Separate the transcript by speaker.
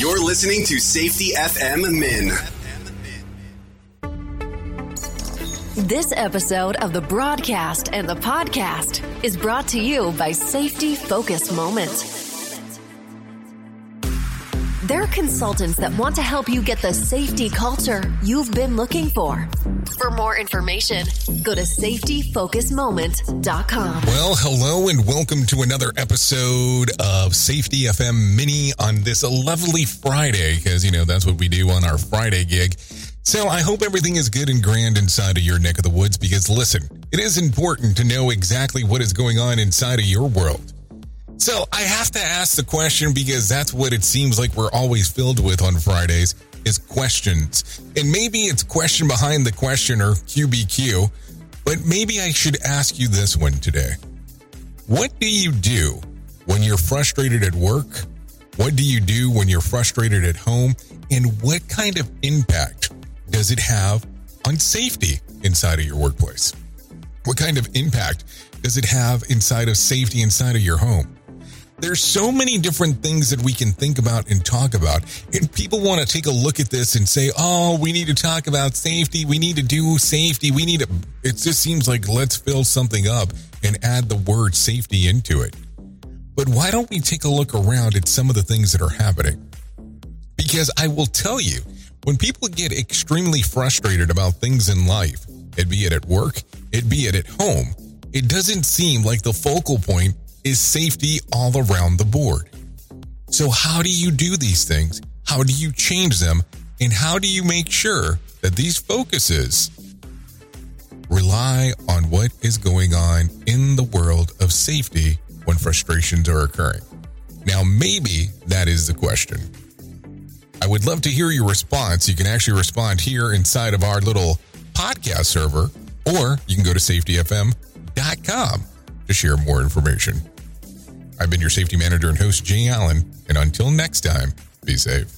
Speaker 1: You're listening to Safety FM Mini.
Speaker 2: This episode of the broadcast and the podcast is brought to you by Safety Focus Moment. They're consultants that want to help you get the safety culture you've been looking for. For more information, go to safetyfocusmoment.com.
Speaker 3: Well, hello and welcome to another episode of Safety FM Mini on this lovely Friday, because, you know, that's what we do on our Friday gig. So I hope everything is good and grand inside of your neck of the woods because listen, it is important to know exactly what is going on inside of your world. So I have to ask the question because that's what it seems like we're always filled with on Fridays is questions. And maybe it's question behind the question or QBQ, but maybe I should ask you this one today. What do you do when you're frustrated at work? What do you do when you're frustrated at home? And what kind of impact does it have on safety inside of your workplace? What kind of impact does it have inside of safety inside of your home? There's so many different things that we can think about and talk about. And people want to take a look at this and say, oh, we need to talk about safety. We need to do safety. We need to, it just seems like let's fill something up and add the word safety into it. But why don't we take a look around at some of the things that are happening? Because I will tell you, when people get extremely frustrated about things in life, it be it at work, it be it at home, it doesn't seem like the focal point is safety all around the board. So, how do you do these things? How do you change them? And how do you make sure that these focuses rely on what is going on in the world of safety when frustrations are occurring? Now, maybe that is the question. I would love to hear your response. You can actually respond here inside of our little podcast server, or you can go to safetyfm.com to share more information. I've been your safety manager and host, Jay Allen, and until next time, be safe.